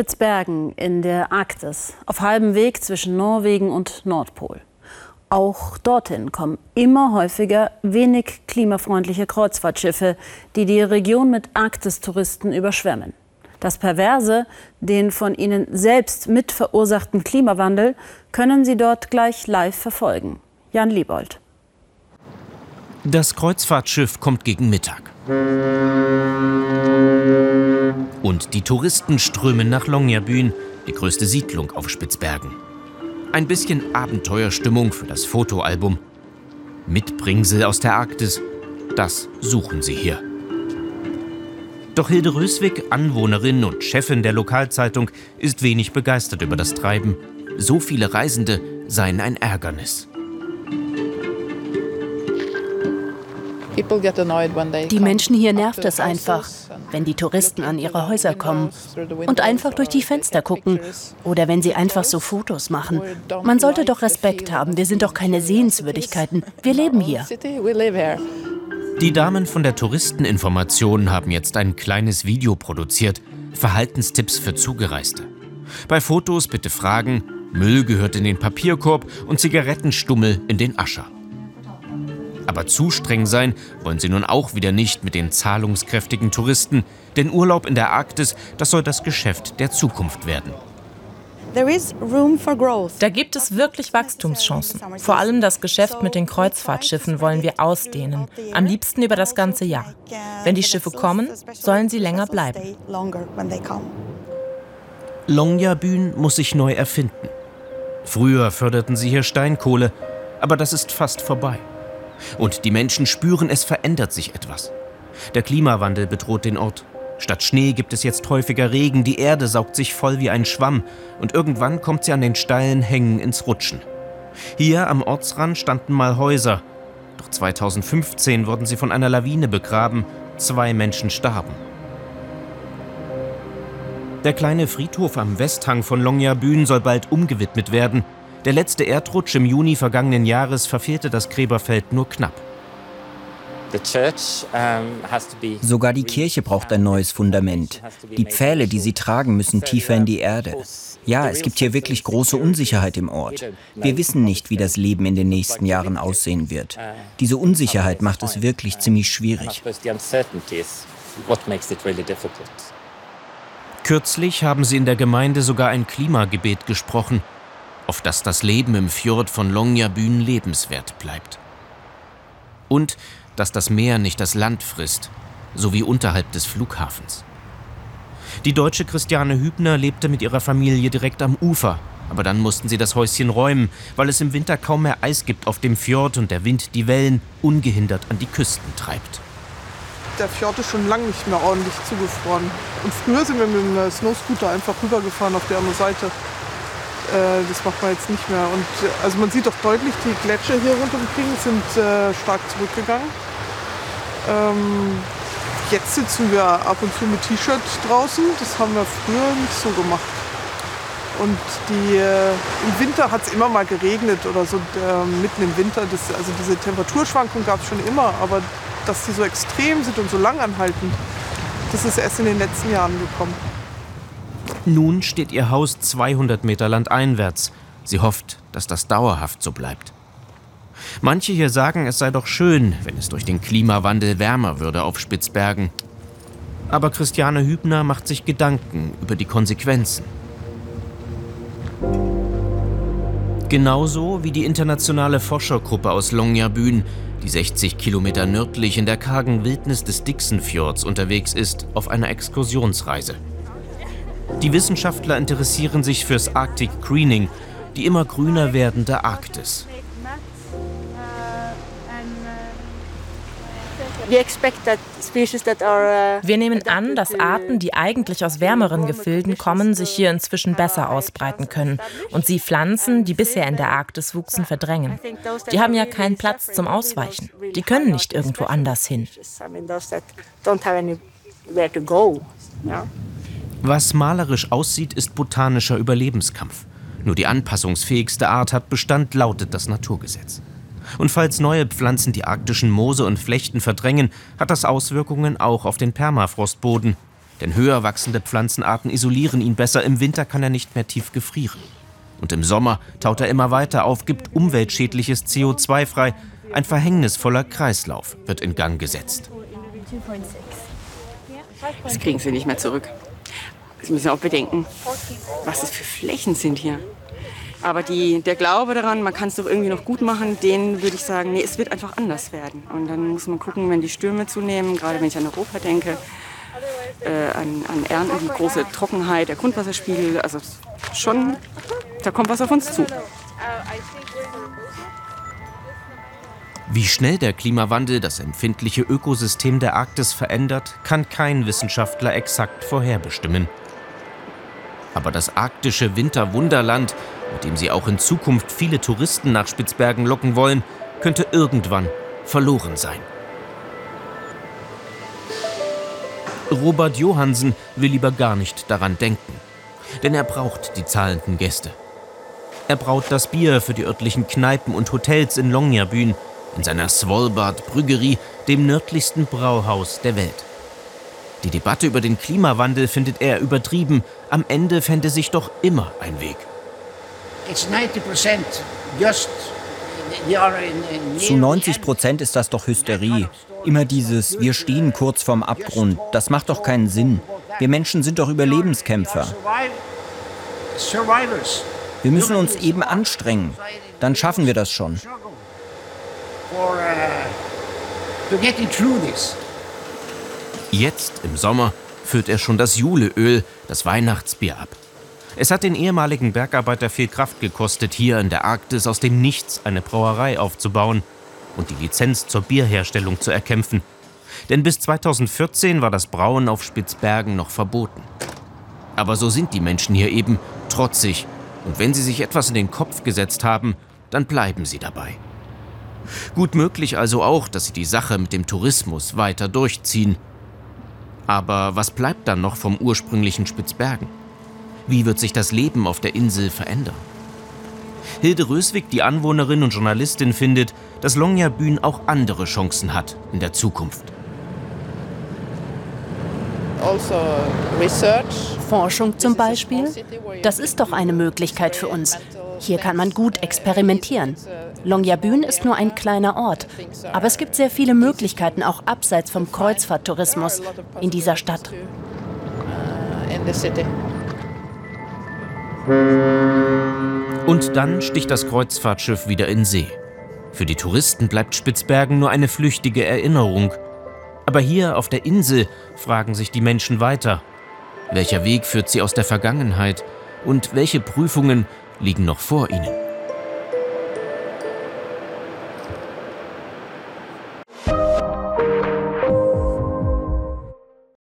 Spitzbergen in der Arktis, auf halbem Weg zwischen Norwegen und Nordpol. Auch dorthin kommen immer häufiger wenig klimafreundliche Kreuzfahrtschiffe, die die Region mit Arktistouristen überschwemmen. Das Perverse, den von ihnen selbst mit verursachten Klimawandel, können sie dort gleich live verfolgen. Jan Liebold. Das Kreuzfahrtschiff kommt gegen Mittag. Und die Touristen strömen nach Longyearbyen, die größte Siedlung auf Spitzbergen. Ein bisschen Abenteuerstimmung für das Fotoalbum. Mitbringsel aus der Arktis, das suchen sie hier. Doch Hilde Röswig, Anwohnerin und Chefin der Lokalzeitung, ist wenig begeistert über das Treiben. So viele Reisende seien ein Ärgernis. Die Menschen hier nervt es einfach, wenn die Touristen an ihre Häuser kommen und einfach durch die Fenster gucken oder wenn sie einfach so Fotos machen. Man sollte doch Respekt haben. Wir sind doch keine Sehenswürdigkeiten. Wir leben hier. Die Damen von der Touristeninformation haben jetzt ein kleines Video produziert. Verhaltenstipps für Zugereiste. Bei Fotos bitte fragen, Müll gehört in den Papierkorb und Zigarettenstummel in den Ascher. Aber zu streng sein wollen sie nun auch wieder nicht mit den zahlungskräftigen Touristen, denn Urlaub in der Arktis, das soll das Geschäft der Zukunft werden. Da gibt es wirklich Wachstumschancen. Vor allem das Geschäft mit den Kreuzfahrtschiffen wollen wir ausdehnen, am liebsten über das ganze Jahr. Wenn die Schiffe kommen, sollen sie länger bleiben. Longyearbyen muss sich neu erfinden. Früher förderten sie hier Steinkohle, aber das ist fast vorbei. Und die Menschen spüren, es verändert sich etwas. Der Klimawandel bedroht den Ort. Statt Schnee gibt es jetzt häufiger Regen, die Erde saugt sich voll wie ein Schwamm und irgendwann kommt sie an den steilen Hängen ins Rutschen. Hier am Ortsrand standen mal Häuser, doch 2015 wurden sie von einer Lawine begraben, zwei Menschen starben. Der kleine Friedhof am Westhang von Longyearbyen soll bald umgewidmet werden, der letzte Erdrutsch im Juni vergangenen Jahres verfehlte das Gräberfeld nur knapp. Sogar die Kirche braucht ein neues Fundament. Die Pfähle, die sie tragen, müssen tiefer in die Erde. Ja, es gibt hier wirklich große Unsicherheit im Ort. Wir wissen nicht, wie das Leben in den nächsten Jahren aussehen wird. Diese Unsicherheit macht es wirklich ziemlich schwierig. Kürzlich haben sie in der Gemeinde sogar ein Klimagebet gesprochen auf dass das Leben im Fjord von Longyearbyen lebenswert bleibt. Und dass das Meer nicht das Land frisst, so wie unterhalb des Flughafens. Die deutsche Christiane Hübner lebte mit ihrer Familie direkt am Ufer, aber dann mussten sie das Häuschen räumen, weil es im Winter kaum mehr Eis gibt auf dem Fjord und der Wind die Wellen ungehindert an die Küsten treibt. Der Fjord ist schon lange nicht mehr ordentlich zugefroren. Und früher sind wir mit dem Snowscooter einfach rübergefahren auf die andere Seite. Äh, das macht man jetzt nicht mehr. Und äh, also man sieht doch deutlich, die Gletscher hier rund um King sind äh, stark zurückgegangen. Ähm, jetzt sitzen wir ab und zu mit T-Shirt draußen. Das haben wir früher nicht so gemacht. Und die, äh, im Winter hat es immer mal geregnet oder so äh, mitten im Winter. Das, also diese Temperaturschwankungen gab es schon immer, aber dass die so extrem sind und so lang anhalten, das ist erst in den letzten Jahren gekommen. Nun steht ihr Haus 200 Meter landeinwärts. Sie hofft, dass das dauerhaft so bleibt. Manche hier sagen, es sei doch schön, wenn es durch den Klimawandel wärmer würde auf Spitzbergen. Aber Christiane Hübner macht sich Gedanken über die Konsequenzen. Genauso wie die internationale Forschergruppe aus Longyearbyen, die 60 Kilometer nördlich in der kargen Wildnis des Dixonfjords unterwegs ist, auf einer Exkursionsreise. Die Wissenschaftler interessieren sich fürs Arctic Greening, die immer grüner werdende Arktis. Wir nehmen an, dass Arten, die eigentlich aus wärmeren Gefilden kommen, sich hier inzwischen besser ausbreiten können und sie Pflanzen, die bisher in der Arktis wuchsen, verdrängen. Die haben ja keinen Platz zum Ausweichen. Die können nicht irgendwo anders hin. Was malerisch aussieht, ist botanischer Überlebenskampf. Nur die anpassungsfähigste Art hat Bestand, lautet das Naturgesetz. Und falls neue Pflanzen die arktischen Moose und Flechten verdrängen, hat das Auswirkungen auch auf den Permafrostboden. Denn höher wachsende Pflanzenarten isolieren ihn besser. Im Winter kann er nicht mehr tief gefrieren. Und im Sommer taut er immer weiter auf, gibt umweltschädliches CO2 frei. Ein verhängnisvoller Kreislauf wird in Gang gesetzt. Das kriegen sie nicht mehr zurück. Sie müssen auch bedenken, was es für Flächen sind hier. Aber die, der Glaube daran, man kann es doch irgendwie noch gut machen, den würde ich sagen, nee, es wird einfach anders werden. Und dann muss man gucken, wenn die Stürme zunehmen, gerade wenn ich an Europa denke, äh, an, an Ernten, die große Trockenheit, der Grundwasserspiegel, also schon, da kommt was auf uns zu. Wie schnell der Klimawandel das empfindliche Ökosystem der Arktis verändert, kann kein Wissenschaftler exakt vorherbestimmen. Aber das arktische Winterwunderland, mit dem sie auch in Zukunft viele Touristen nach Spitzbergen locken wollen, könnte irgendwann verloren sein. Robert Johansen will lieber gar nicht daran denken, denn er braucht die zahlenden Gäste. Er braut das Bier für die örtlichen Kneipen und Hotels in Longyearbyen, in seiner Svolbard Brüggerie, dem nördlichsten Brauhaus der Welt. Die Debatte über den Klimawandel findet er übertrieben. Am Ende fände sich doch immer ein Weg. Zu 90 Prozent ist das doch Hysterie. Immer dieses, wir stehen kurz vorm Abgrund, das macht doch keinen Sinn. Wir Menschen sind doch Überlebenskämpfer. Wir müssen uns eben anstrengen. Dann schaffen wir das schon. Jetzt im Sommer füllt er schon das Juleöl, das Weihnachtsbier ab. Es hat den ehemaligen Bergarbeiter viel Kraft gekostet, hier in der Arktis aus dem Nichts eine Brauerei aufzubauen und die Lizenz zur Bierherstellung zu erkämpfen. Denn bis 2014 war das Brauen auf Spitzbergen noch verboten. Aber so sind die Menschen hier eben trotzig. Und wenn sie sich etwas in den Kopf gesetzt haben, dann bleiben sie dabei. Gut möglich also auch, dass sie die Sache mit dem Tourismus weiter durchziehen. Aber was bleibt dann noch vom ursprünglichen Spitzbergen? Wie wird sich das Leben auf der Insel verändern? Hilde Röswig, die Anwohnerin und Journalistin, findet, dass Longyearbyen auch andere Chancen hat in der Zukunft. Also Forschung zum Beispiel, das ist doch eine Möglichkeit für uns. Hier kann man gut experimentieren. Longyearbyen ist nur ein kleiner Ort, aber es gibt sehr viele Möglichkeiten auch abseits vom Kreuzfahrttourismus in dieser Stadt. Und dann sticht das Kreuzfahrtschiff wieder in See. Für die Touristen bleibt Spitzbergen nur eine flüchtige Erinnerung. Aber hier auf der Insel fragen sich die Menschen weiter. Welcher Weg führt sie aus der Vergangenheit? Und welche Prüfungen liegen noch vor ihnen?